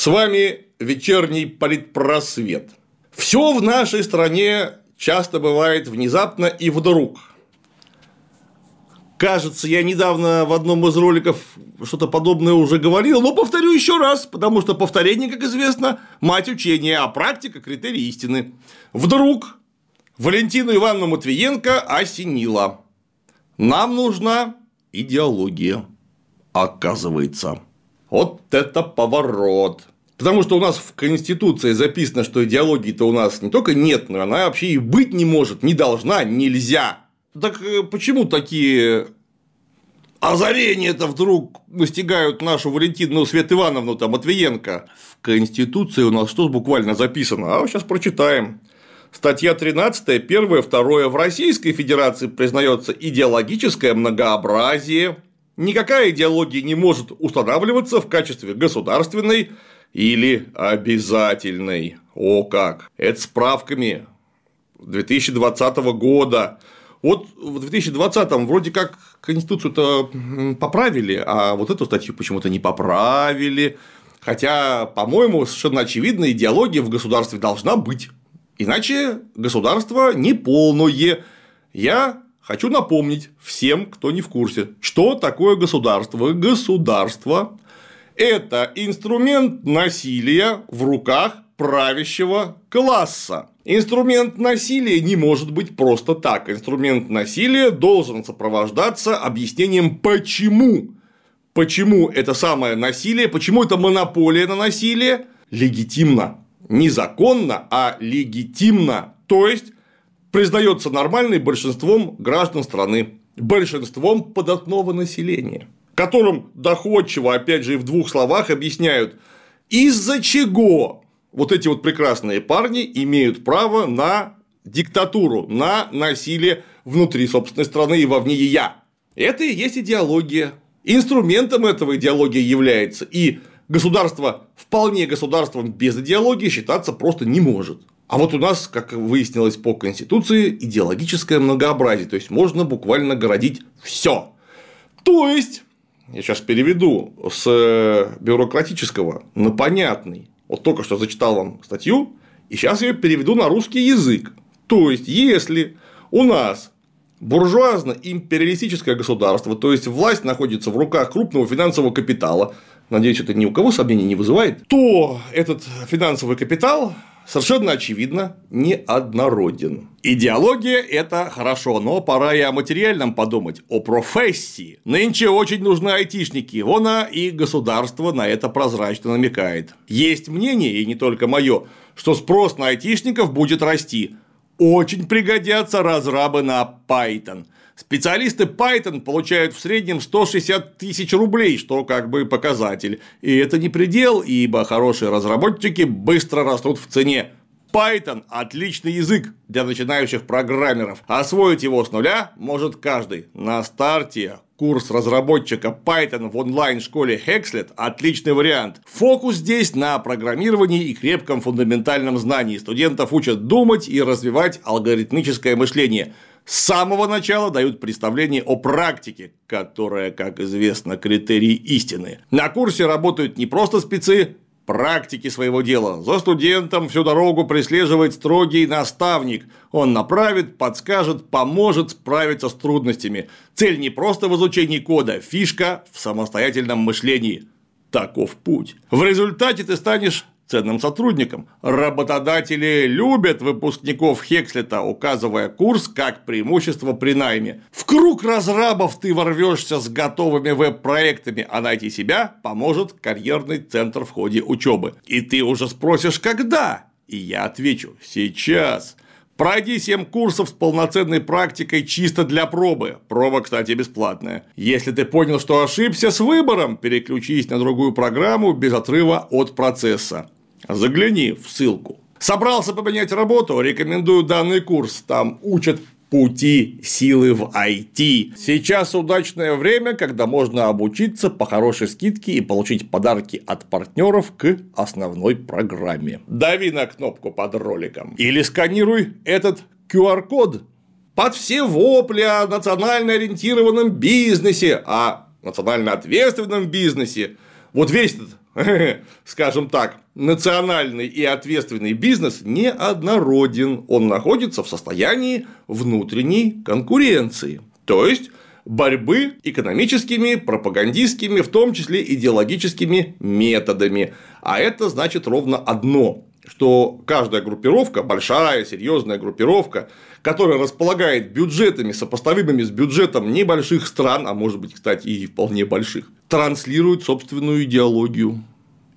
С вами вечерний политпросвет. Все в нашей стране часто бывает внезапно и вдруг. Кажется, я недавно в одном из роликов что-то подобное уже говорил, но повторю еще раз, потому что повторение, как известно, мать учения, а практика – критерий истины. Вдруг Валентину Ивановну Матвиенко осенило. Нам нужна идеология, оказывается. Вот это поворот. Потому что у нас в Конституции записано, что идеологии-то у нас не только нет, но она вообще и быть не может, не должна, нельзя. Так э, почему такие озарения-то вдруг настигают нашу Валентину Свет Ивановну там Матвиенко? В Конституции у нас что буквально записано? А сейчас прочитаем. Статья 13, 1, 2. В Российской Федерации признается идеологическое многообразие. Никакая идеология не может устанавливаться в качестве государственной или обязательной. О как! Это справками 2020 года. Вот в 2020 вроде как Конституцию-то поправили, а вот эту статью почему-то не поправили. Хотя, по-моему, совершенно очевидно, идеология в государстве должна быть. Иначе государство неполное. Я хочу напомнить всем, кто не в курсе, что такое государство. Государство – это инструмент насилия в руках правящего класса. Инструмент насилия не может быть просто так. Инструмент насилия должен сопровождаться объяснением почему. Почему это самое насилие, почему это монополия на насилие легитимно. Не законно, а легитимно. То есть признается нормальной большинством граждан страны, большинством податного населения, которым доходчиво, опять же, и в двух словах объясняют, из-за чего вот эти вот прекрасные парни имеют право на диктатуру, на насилие внутри собственной страны и вовне я. Это и есть идеология. Инструментом этого идеологии является, и государство вполне государством без идеологии считаться просто не может. А вот у нас, как выяснилось по Конституции, идеологическое многообразие, то есть можно буквально городить все. То есть, я сейчас переведу с бюрократического на понятный. Вот только что зачитал вам статью, и сейчас я переведу на русский язык. То есть, если у нас буржуазно-империалистическое государство, то есть власть находится в руках крупного финансового капитала, надеюсь, это ни у кого сомнений не вызывает, то этот финансовый капитал совершенно очевидно неоднороден. Идеология – это хорошо, но пора и о материальном подумать, о профессии. Нынче очень нужны айтишники, вон и государство на это прозрачно намекает. Есть мнение, и не только мое, что спрос на айтишников будет расти. Очень пригодятся разрабы на Python – Специалисты Python получают в среднем 160 тысяч рублей, что как бы показатель. И это не предел, ибо хорошие разработчики быстро растут в цене. Python – отличный язык для начинающих программеров. Освоить его с нуля может каждый. На старте курс разработчика Python в онлайн-школе Hexlet – отличный вариант. Фокус здесь на программировании и крепком фундаментальном знании. Студентов учат думать и развивать алгоритмическое мышление – с самого начала дают представление о практике, которая, как известно, критерий истины. На курсе работают не просто спецы, практики своего дела. За студентом всю дорогу преследует строгий наставник. Он направит, подскажет, поможет справиться с трудностями. Цель не просто в изучении кода, фишка в самостоятельном мышлении. Таков путь. В результате ты станешь ценным сотрудникам. Работодатели любят выпускников Хекслета, указывая курс как преимущество при найме. В круг разрабов ты ворвешься с готовыми веб-проектами, а найти себя поможет карьерный центр в ходе учебы. И ты уже спросишь, когда? И я отвечу – сейчас. Пройди 7 курсов с полноценной практикой чисто для пробы. Проба, кстати, бесплатная. Если ты понял, что ошибся с выбором, переключись на другую программу без отрыва от процесса. Загляни в ссылку. Собрался поменять работу? Рекомендую данный курс. Там учат пути силы в IT. Сейчас удачное время, когда можно обучиться по хорошей скидке и получить подарки от партнеров к основной программе. Дави на кнопку под роликом или сканируй этот QR-код. Под все вопли о национально ориентированном бизнесе, о национально ответственном бизнесе. Вот весь этот, скажем так, национальный и ответственный бизнес неоднороден. Он находится в состоянии внутренней конкуренции. То есть борьбы экономическими, пропагандистскими, в том числе идеологическими методами. А это значит ровно одно что каждая группировка, большая, серьезная группировка, которая располагает бюджетами, сопоставимыми с бюджетом небольших стран, а может быть, кстати, и вполне больших, транслирует собственную идеологию.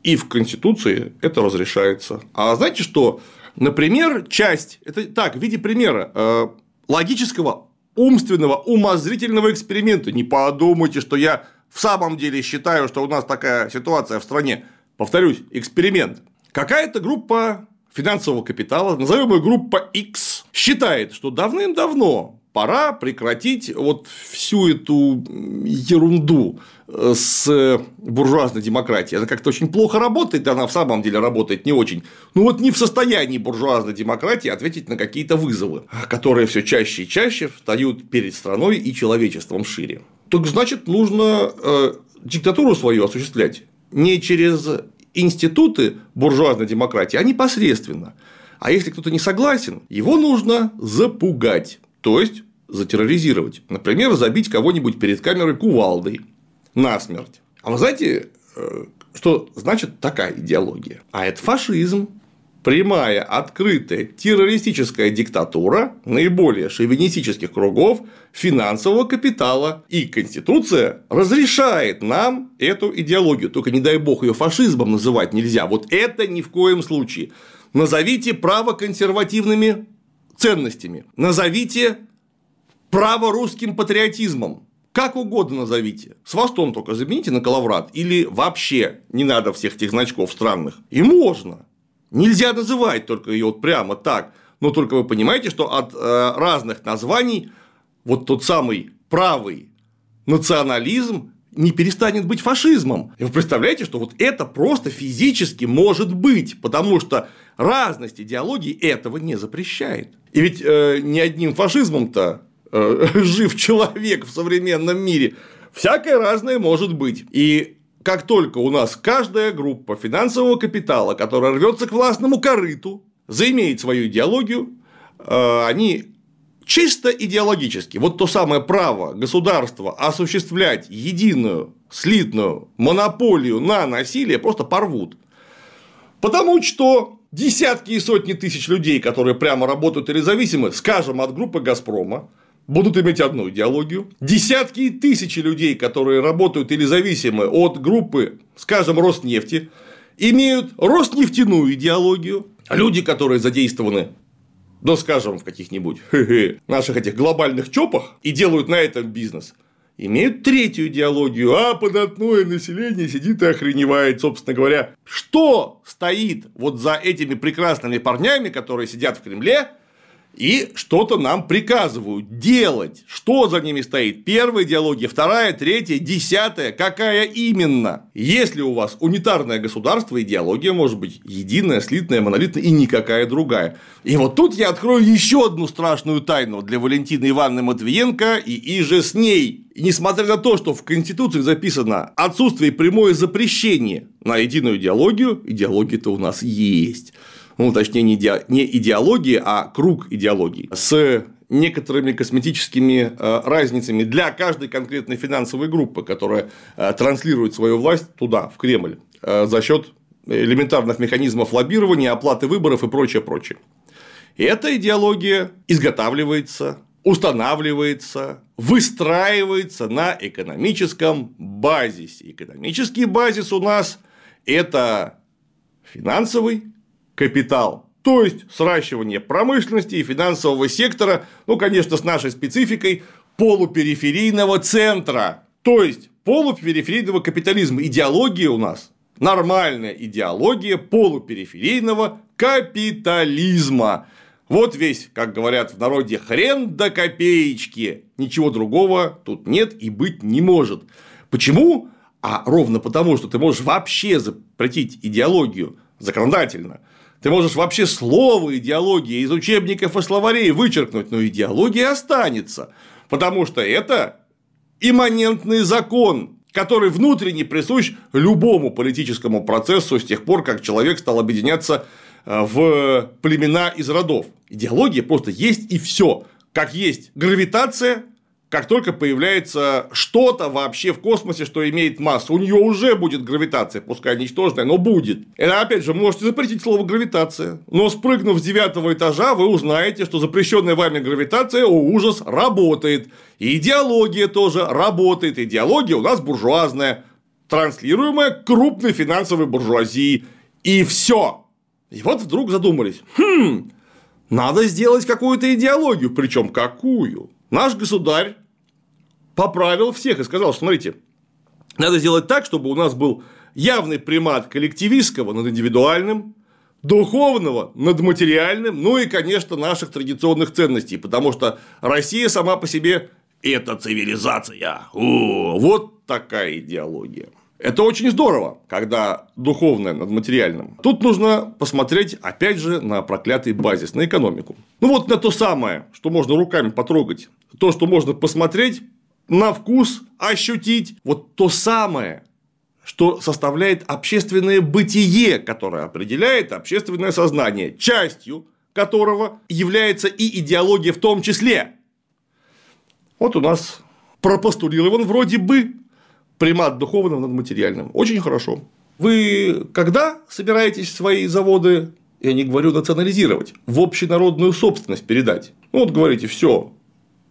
И в Конституции это разрешается. А знаете что? Например, часть, это так, в виде примера, э, логического, умственного, умозрительного эксперимента. Не подумайте, что я в самом деле считаю, что у нас такая ситуация в стране. Повторюсь, эксперимент. Какая-то группа финансового капитала, назовем ее группа X, считает, что давным-давно пора прекратить вот всю эту ерунду э, с буржуазной демократией. Она как-то очень плохо работает, она в самом деле работает не очень. Ну вот не в состоянии буржуазной демократии ответить на какие-то вызовы, которые все чаще и чаще встают перед страной и человечеством шире. Так значит, нужно э, диктатуру свою осуществлять не через институты буржуазной демократии, они посредственно. А если кто-то не согласен, его нужно запугать, то есть затерроризировать. Например, забить кого-нибудь перед камерой кувалдой насмерть. А вы знаете, э, что значит такая идеология? А это фашизм прямая, открытая террористическая диктатура наиболее шовинистических кругов финансового капитала. И Конституция разрешает нам эту идеологию. Только не дай бог ее фашизмом называть нельзя. Вот это ни в коем случае. Назовите право консервативными ценностями. Назовите право русским патриотизмом. Как угодно назовите. Свастон только замените на коловрат. Или вообще не надо всех этих значков странных. И можно. Нельзя называть только ее вот прямо так, но только вы понимаете, что от э, разных названий вот тот самый правый национализм не перестанет быть фашизмом. И вы представляете, что вот это просто физически может быть, потому что разность идеологии этого не запрещает. И ведь э, ни одним фашизмом-то э, жив человек в современном мире. Всякое разное может быть. И как только у нас каждая группа финансового капитала, которая рвется к властному корыту, заимеет свою идеологию, э, они чисто идеологически, вот то самое право государства осуществлять единую, слитную монополию на насилие просто порвут. Потому что десятки и сотни тысяч людей, которые прямо работают или зависимы, скажем, от группы «Газпрома», будут иметь одну идеологию. Десятки и тысячи людей, которые работают или зависимы от группы, скажем, Роснефти, имеют Роснефтяную идеологию. Люди, которые задействованы да скажем, в каких-нибудь наших этих глобальных чопах и делают на этом бизнес, имеют третью идеологию, а податное население сидит и охреневает, собственно говоря. Что стоит вот за этими прекрасными парнями, которые сидят в Кремле и что-то нам приказывают делать. Что за ними стоит? Первая идеология, вторая, третья, десятая. Какая именно? Если у вас унитарное государство, идеология может быть единая, слитная, монолитная и никакая другая. И вот тут я открою еще одну страшную тайну для Валентины Ивановны Матвиенко и иже с ней. И несмотря на то, что в Конституции записано отсутствие прямое запрещение на единую идеологию, идеология-то у нас есть ну, точнее, не, иде... не идеологии, а круг идеологий с некоторыми косметическими э, разницами для каждой конкретной финансовой группы, которая э, транслирует свою власть туда, в Кремль, э, за счет элементарных механизмов лоббирования, оплаты выборов и прочее, прочее. Эта идеология изготавливается, устанавливается, выстраивается на экономическом базисе. Экономический базис у нас – это финансовый, капитал. То есть сращивание промышленности и финансового сектора, ну, конечно, с нашей спецификой полупериферийного центра. То есть полупериферийного капитализма. Идеология у нас нормальная идеология полупериферийного капитализма. Вот весь, как говорят в народе, хрен до копеечки. Ничего другого тут нет и быть не может. Почему? А ровно потому, что ты можешь вообще запретить идеологию законодательно – Ты можешь вообще слово идеология из учебников и словарей вычеркнуть, но идеология останется. Потому что это имманентный закон, который внутренне присущ любому политическому процессу с тех пор, как человек стал объединяться э, в племена из родов. Идеология просто есть и все. Как есть гравитация, как только появляется что-то вообще в космосе, что имеет массу, у нее уже будет гравитация, пускай ничтожная, но будет. Это опять же, можете запретить слово гравитация, но спрыгнув с девятого этажа, вы узнаете, что запрещенная вами гравитация, о ужас, работает. И идеология тоже работает. Идеология у нас буржуазная, транслируемая крупной финансовой буржуазией. И все. И вот вдруг задумались, хм, надо сделать какую-то идеологию, причем какую? Наш государь поправил всех и сказал, что смотрите, надо сделать так, чтобы у нас был явный примат коллективистского над индивидуальным, духовного над материальным, ну и, конечно, наших традиционных ценностей, потому что Россия сама по себе – это цивилизация. О, вот такая идеология. Это очень здорово, когда духовное над материальным. Тут нужно посмотреть, опять же, на проклятый базис, на экономику. Ну вот на то самое, что можно руками потрогать, то, что можно посмотреть, на вкус ощутить вот то самое, что составляет общественное бытие, которое определяет общественное сознание, частью которого является и идеология в том числе. Вот у нас пропостулирован вроде бы примат духовного над материальным. Очень хорошо. Вы когда собираетесь свои заводы, я не говорю национализировать, в общенародную собственность передать? Ну, вот говорите, все,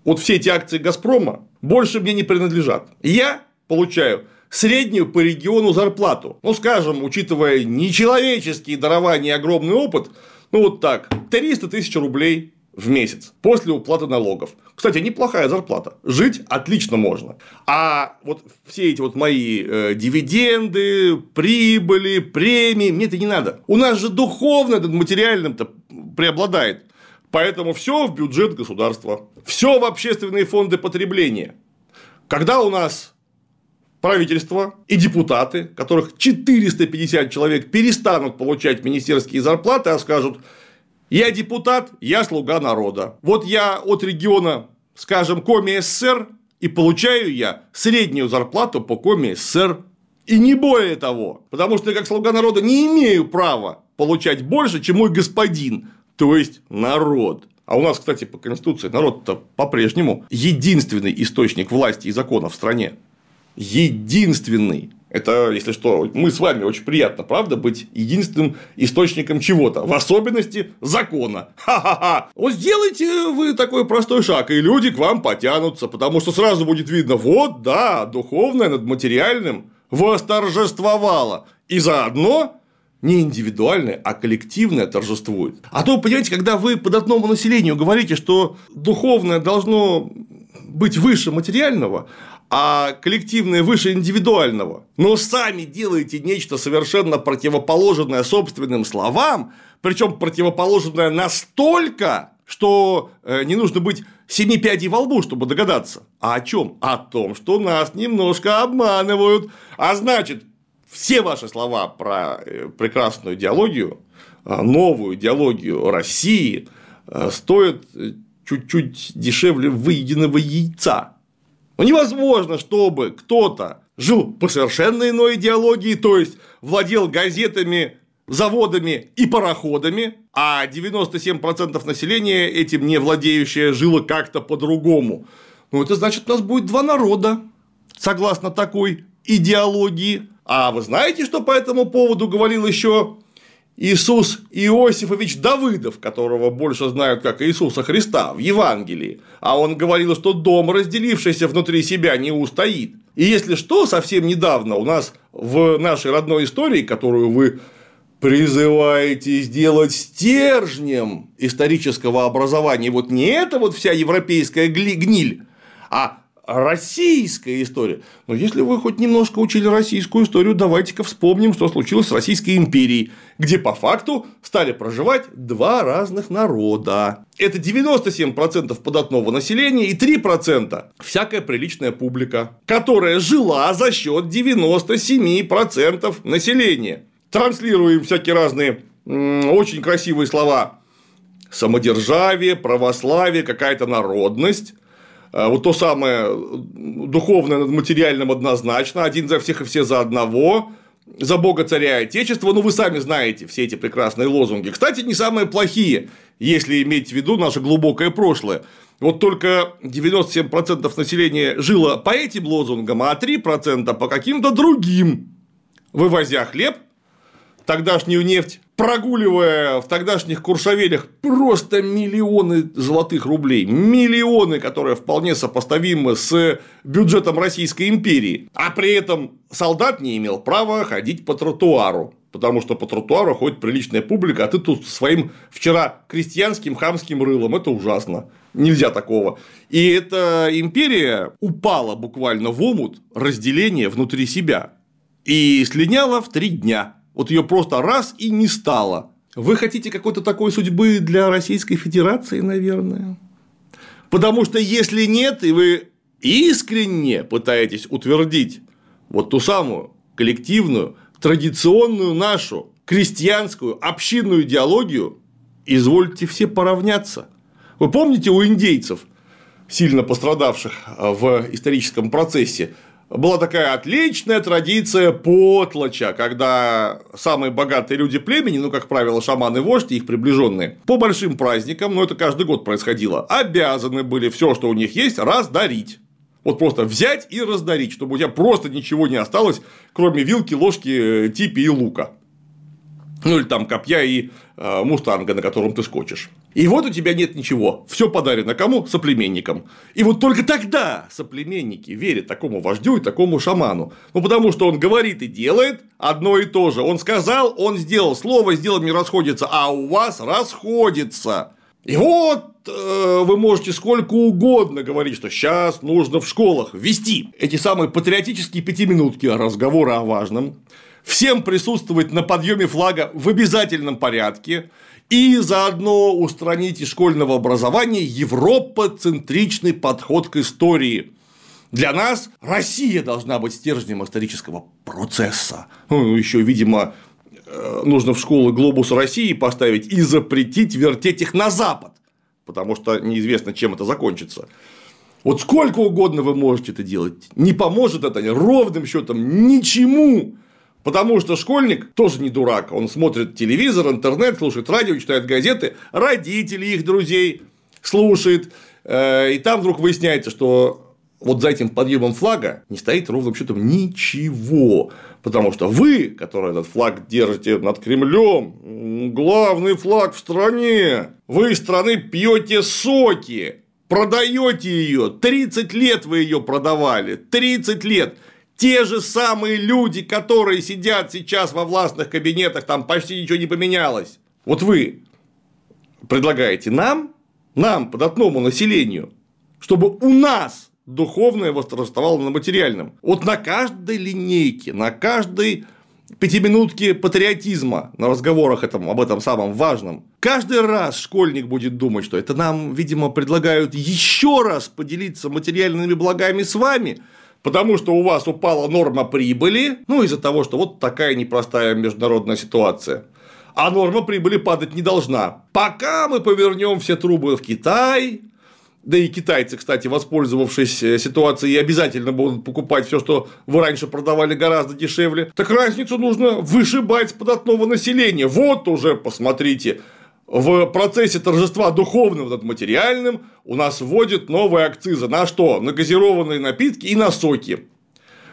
вот все эти акции Газпрома больше мне не принадлежат. Я получаю среднюю по региону зарплату. Ну, скажем, учитывая нечеловеческие дарования и огромный опыт, ну, вот так, 300 тысяч рублей в месяц после уплаты налогов. Кстати, неплохая зарплата. Жить отлично можно. А вот все эти вот мои э, дивиденды, прибыли, премии, мне это не надо. У нас же духовно над материальным-то преобладает. Поэтому все в бюджет государства, все в общественные фонды потребления. Когда у нас правительство и депутаты, которых 450 человек перестанут получать министерские зарплаты, а скажут, я депутат, я слуга народа. Вот я от региона, скажем, Коми СССР, и получаю я среднюю зарплату по Коми СССР. И не более того, потому что я как слуга народа не имею права получать больше, чем мой господин, то есть народ. А у нас, кстати, по Конституции народ-то по-прежнему единственный источник власти и закона в стране. Единственный. Это, если что, мы с вами очень приятно, правда, быть единственным источником чего-то, в особенности закона. Ха-ха-ха. Вот сделайте вы такой простой шаг, и люди к вам потянутся, потому что сразу будет видно, вот, да, духовное над материальным восторжествовало. И заодно не индивидуальное, а коллективное торжествует. А то, понимаете, когда вы податному населению говорите, что духовное должно быть выше материального, а коллективное выше индивидуального, но сами делаете нечто совершенно противоположное собственным словам, причем противоположное настолько, что э, не нужно быть семи пядей во лбу, чтобы догадаться. А о чем? О том, что нас немножко обманывают. А значит, все ваши слова про э, прекрасную идеологию, э, новую идеологию России э, стоят чуть-чуть дешевле выеденного яйца. Но невозможно, чтобы кто-то жил по совершенно иной идеологии, то есть владел газетами, заводами и пароходами, а 97% населения этим не владеющее жило как-то по-другому. Ну, это значит, у нас будет два народа, согласно такой идеологии. А вы знаете, что по этому поводу говорил еще Иисус Иосифович Давыдов, которого больше знают как Иисуса Христа в Евангелии, а он говорил, что дом, разделившийся внутри себя, не устоит. И если что, совсем недавно у нас в нашей родной истории, которую вы призываете сделать стержнем исторического образования, вот не это вот вся европейская гниль, а российская история. Но если вы хоть немножко учили российскую историю, давайте-ка вспомним, что случилось с Российской империей, где по факту стали проживать два разных народа. Это 97% податного населения и 3% всякая приличная публика, которая жила за счет 97% населения. Транслируем всякие разные очень красивые слова самодержавие, православие, какая-то народность. А, вот то самое духовное над материальным однозначно, один за всех и все за одного, за Бога, царя и Отечества, ну вы сами знаете все эти прекрасные лозунги. Кстати, не самые плохие, если иметь в виду наше глубокое прошлое. Вот только 97% населения жило по этим лозунгам, а 3% по каким-то другим, вывозя хлеб, тогдашнюю нефть, прогуливая в тогдашних куршавелях просто миллионы золотых рублей, миллионы, которые вполне сопоставимы с бюджетом Российской империи, а при этом солдат не имел права ходить по тротуару, потому что по тротуару ходит приличная публика, а ты тут своим вчера крестьянским хамским рылом, это ужасно. Нельзя такого. И эта империя упала буквально в омут разделения внутри себя. И слиняла в три дня. Вот ее просто раз и не стало. Вы хотите какой-то такой судьбы для Российской Федерации, наверное? Потому что если нет, и вы искренне пытаетесь утвердить вот ту самую коллективную, традиционную нашу крестьянскую общинную идеологию, извольте все поравняться. Вы помните у индейцев, сильно пострадавших в историческом процессе, была такая отличная традиция потлача, когда самые богатые люди племени, ну, как правило, шаманы вожди, их приближенные, по большим праздникам, ну, это каждый год происходило, обязаны были все, что у них есть, раздарить. Вот просто взять и раздарить, чтобы у тебя просто ничего не осталось, кроме вилки, ложки, типи и лука. Ну или там копья и э, мустанга, на котором ты скочишь. И вот у тебя нет ничего. Все подарено кому? Соплеменникам. И вот только тогда соплеменники верят такому вождю и такому шаману. Ну, потому что он говорит и делает одно и то же. Он сказал, он сделал. Слово с делом не расходится, а у вас расходится. И вот э, вы можете сколько угодно говорить, что сейчас нужно в школах ввести эти самые патриотические пятиминутки разговора о важном, всем присутствовать на подъеме флага в обязательном порядке и заодно устранить из школьного образования европоцентричный подход к истории. Для нас Россия должна быть стержнем исторического процесса. Ну, еще, видимо, э, нужно в школы глобус России поставить и запретить вертеть их на Запад, потому что неизвестно, чем это закончится. Вот сколько угодно вы можете это делать, не поможет это ровным счетом ничему. Потому что школьник тоже не дурак. Он смотрит телевизор, интернет, слушает радио, читает газеты, родители их друзей слушает. Э, и там вдруг выясняется, что вот за этим подъемом флага не стоит ровным счетом ничего. Потому что вы, которые этот флаг держите над Кремлем, главный флаг в стране, вы из страны пьете соки, продаете ее, 30 лет вы ее продавали, 30 лет. Те же самые люди, которые сидят сейчас во властных кабинетах, там почти ничего не поменялось. Вот вы предлагаете нам, нам, податному населению, чтобы у нас духовное восторжествовало на материальном. Вот на каждой линейке, на каждой пятиминутке патриотизма на разговорах этом, об этом самом важном. Каждый раз школьник будет думать, что это нам, видимо, предлагают еще раз поделиться материальными благами с вами, потому что у вас упала норма прибыли, ну, из-за того, что вот такая непростая международная ситуация. А норма прибыли падать не должна. Пока мы повернем все трубы в Китай, да и китайцы, кстати, воспользовавшись э, ситуацией, обязательно будут покупать все, что вы раньше продавали гораздо дешевле. Так разницу нужно вышибать с податного населения. Вот уже, посмотрите, в процессе торжества духовного над материальным у нас вводят новые акцизы. На что? На газированные напитки и на соки.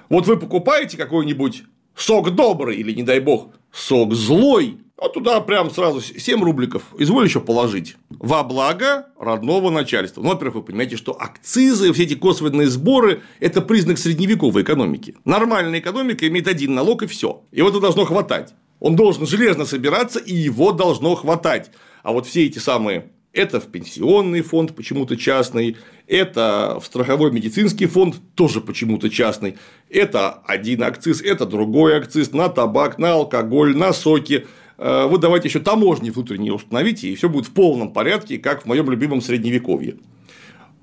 Вот вы покупаете какой-нибудь сок добрый или, не дай бог, сок злой, а туда прям сразу 7 рубликов изволь еще положить. Во благо родного начальства. Ну, во-первых, вы понимаете, что акцизы, все эти косвенные сборы – это признак средневековой экономики. Нормальная экономика имеет один налог и все. И вот это должно хватать. Он должен железно собираться, и его должно хватать. А вот все эти самые это в пенсионный фонд почему-то частный, это в страховой медицинский фонд тоже почему-то частный, это один акциз, это другой акциз на табак, на алкоголь, на соки. Э, вы давайте еще таможни внутренние установите, и все будет в полном порядке, как в моем любимом средневековье.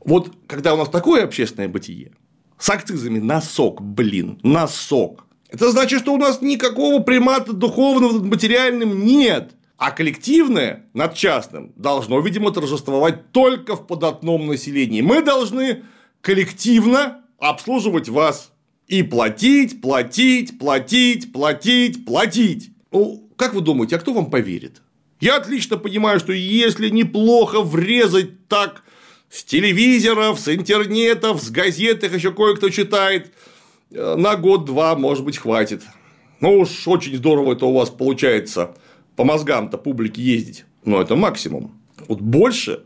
Вот когда у нас такое общественное бытие, с акцизами на сок, блин, на сок, это значит, что у нас никакого примата духовного над материальным нет. А коллективное над частным должно, видимо, торжествовать только в податном населении. Мы должны коллективно обслуживать вас и платить, платить, платить, платить, платить. Ну, как вы думаете, а кто вам поверит? Я отлично понимаю, что если неплохо врезать так с телевизоров, с интернетов, с газет, их еще кое-кто читает, э, на год-два, может быть, хватит. Ну уж очень здорово это у вас получается по мозгам-то публике ездить. Но это максимум. Вот больше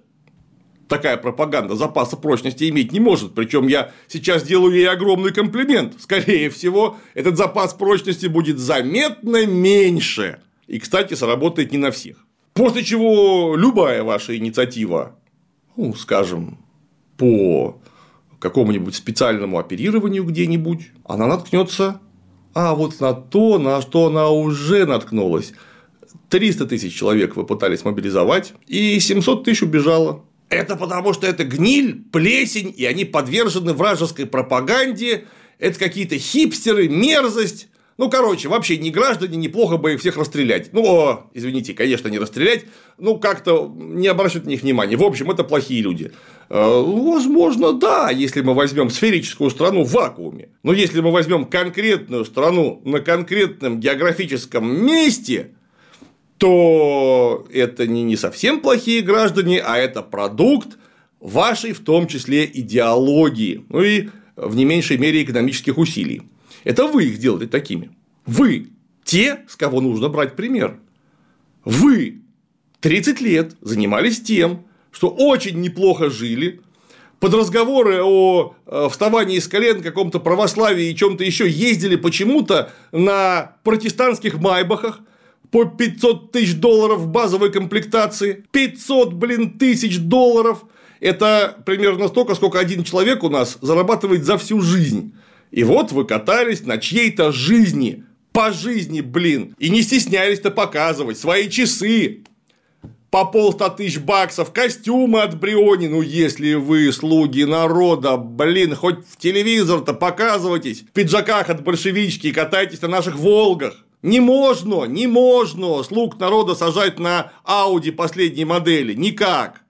такая пропаганда запаса прочности иметь не может. Причем я сейчас делаю ей огромный комплимент. Скорее всего, этот запас прочности будет заметно меньше. И, кстати, сработает не на всех. После чего любая ваша инициатива, ну, скажем, по какому-нибудь специальному оперированию где-нибудь, она наткнется а вот на то, на что она уже наткнулась. 300 тысяч человек вы пытались мобилизовать, и 700 тысяч убежало. Это потому, что это гниль, плесень, и они подвержены вражеской пропаганде, это какие-то хипстеры, мерзость. Ну, короче, вообще не граждане, неплохо бы их всех расстрелять. Ну, извините, конечно, не расстрелять, ну, как-то не обращать на них внимания. В общем, это плохие люди. Э, возможно, да, если мы возьмем сферическую страну в вакууме. Но если мы возьмем конкретную страну на конкретном географическом месте, то это не, не совсем плохие граждане, а это продукт вашей, в том числе, идеологии, ну и в не меньшей мере экономических усилий. Это вы их делаете такими. Вы те, с кого нужно брать пример. Вы 30 лет занимались тем, что очень неплохо жили, под разговоры о э, вставании из колен, каком-то православии и чем-то еще ездили почему-то на протестантских майбахах, по 500 тысяч долларов базовой комплектации. 500, блин, тысяч долларов. Это примерно столько, сколько один человек у нас зарабатывает за всю жизнь. И вот вы катались на чьей-то жизни. По жизни, блин. И не стеснялись-то показывать свои часы. По полста тысяч баксов, костюмы от Бриони. Ну, если вы слуги народа, блин, хоть в телевизор-то показывайтесь. В пиджаках от большевички и катайтесь на наших Волгах. Не можно, не можно слуг народа сажать на Ауди последней модели. Никак.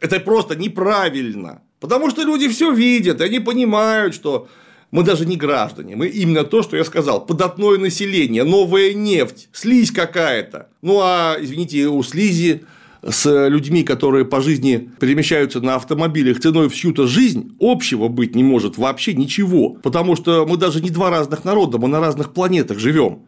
Это просто неправильно. Потому что люди все видят, и они понимают, что мы даже не граждане, мы именно то, что я сказал, податное население, новая нефть, слизь какая-то. Ну а, извините, у слизи с людьми, которые по жизни перемещаются на автомобилях ценой всю-то жизнь, общего быть не может вообще ничего. Потому что мы даже не два разных народа, мы на разных планетах живем.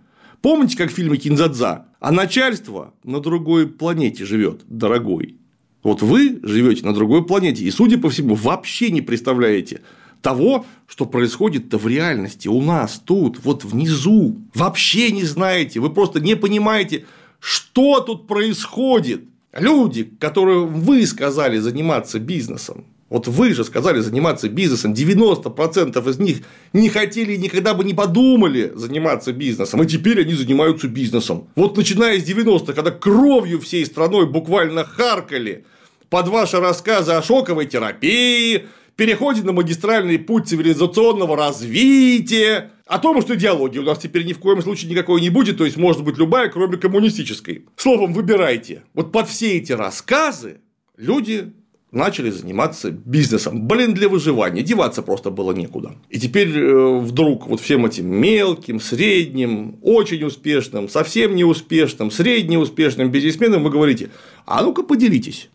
Помните, как в фильме Кинзадза? А начальство на другой планете живет, дорогой. Вот вы живете на другой планете и, судя по всему, вообще не представляете того, что происходит-то в реальности у нас тут, вот внизу. Вообще не знаете, вы просто не понимаете, что тут происходит. Люди, которые вы сказали заниматься бизнесом, вот вы же сказали заниматься бизнесом, 90% из них не хотели и никогда бы не подумали заниматься бизнесом, и теперь они занимаются бизнесом. Вот начиная с 90-х, когда кровью всей страной буквально харкали под ваши рассказы о шоковой терапии, переходе на магистральный путь цивилизационного развития, о том, что идеологии у нас теперь ни в коем случае никакой не будет, то есть может быть любая, кроме коммунистической. Словом, выбирайте. Вот под все эти рассказы люди начали заниматься бизнесом. Блин, для выживания. Деваться просто было некуда. И теперь э, вдруг вот всем этим мелким, средним, очень успешным, совсем неуспешным, среднеуспешным бизнесменам вы говорите, а ну-ка поделитесь.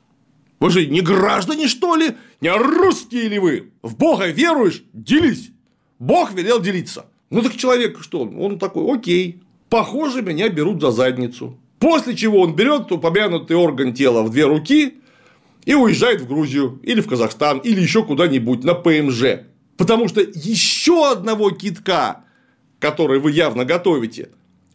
Вы же не граждане, что ли? Не русские ли вы? В Бога веруешь? Делись. Бог велел делиться. Ну так человек что? Он такой, окей. Похоже, меня берут за задницу. После чего он берет упомянутый орган тела в две руки и уезжает в Грузию или в Казахстан или еще куда-нибудь на ПМЖ. Потому что еще одного китка, который вы явно готовите,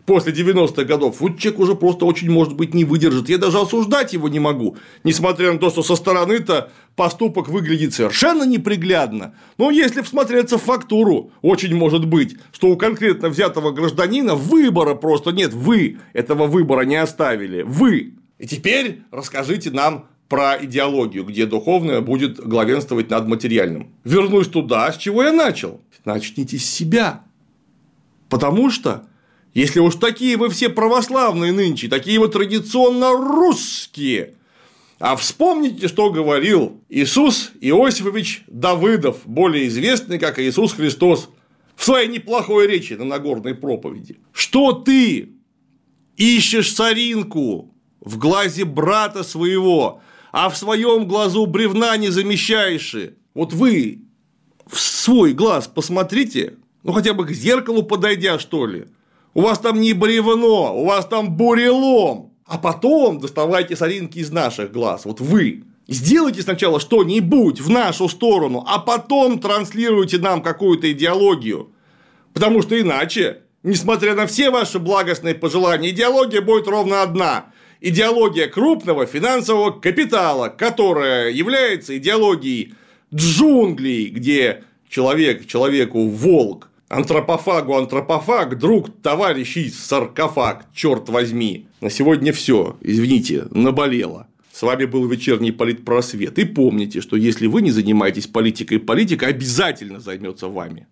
после 90-х годов, вот человек уже просто очень, может быть, не выдержит. Я даже осуждать его не могу, несмотря на то, что со стороны-то поступок выглядит совершенно неприглядно. Но если всмотреться в фактуру, очень может быть, что у конкретно взятого гражданина выбора просто нет. Вы этого выбора не оставили. Вы. И теперь расскажите нам про идеологию, где духовное будет главенствовать над материальным. Вернусь туда, с чего я начал. Начните с себя. Потому что Если уж такие вы все православные нынче, такие вы традиционно русские, а вспомните, что говорил Иисус Иосифович Давыдов, более известный как Иисус Христос, в своей неплохой речи на Нагорной проповеди. Что ты ищешь соринку в глазе брата своего, а в своем глазу бревна не замещаешь. Вот вы в свой глаз посмотрите, ну хотя бы к зеркалу подойдя, что ли. У вас там не бревно, у вас там бурелом. А потом доставайте соринки из наших глаз. Вот вы. Сделайте сначала что-нибудь в нашу сторону, а потом транслируйте нам какую-то идеологию. Потому что иначе, несмотря на все ваши благостные пожелания, идеология будет ровно одна. Идеология крупного финансового капитала, которая является идеологией джунглей, где человек человеку волк, антропофагу антропофаг, друг, товарищ и саркофаг, черт возьми. На сегодня все, извините, наболело. С вами был вечерний политпросвет. И помните, что если вы не занимаетесь политикой, политика обязательно займется вами.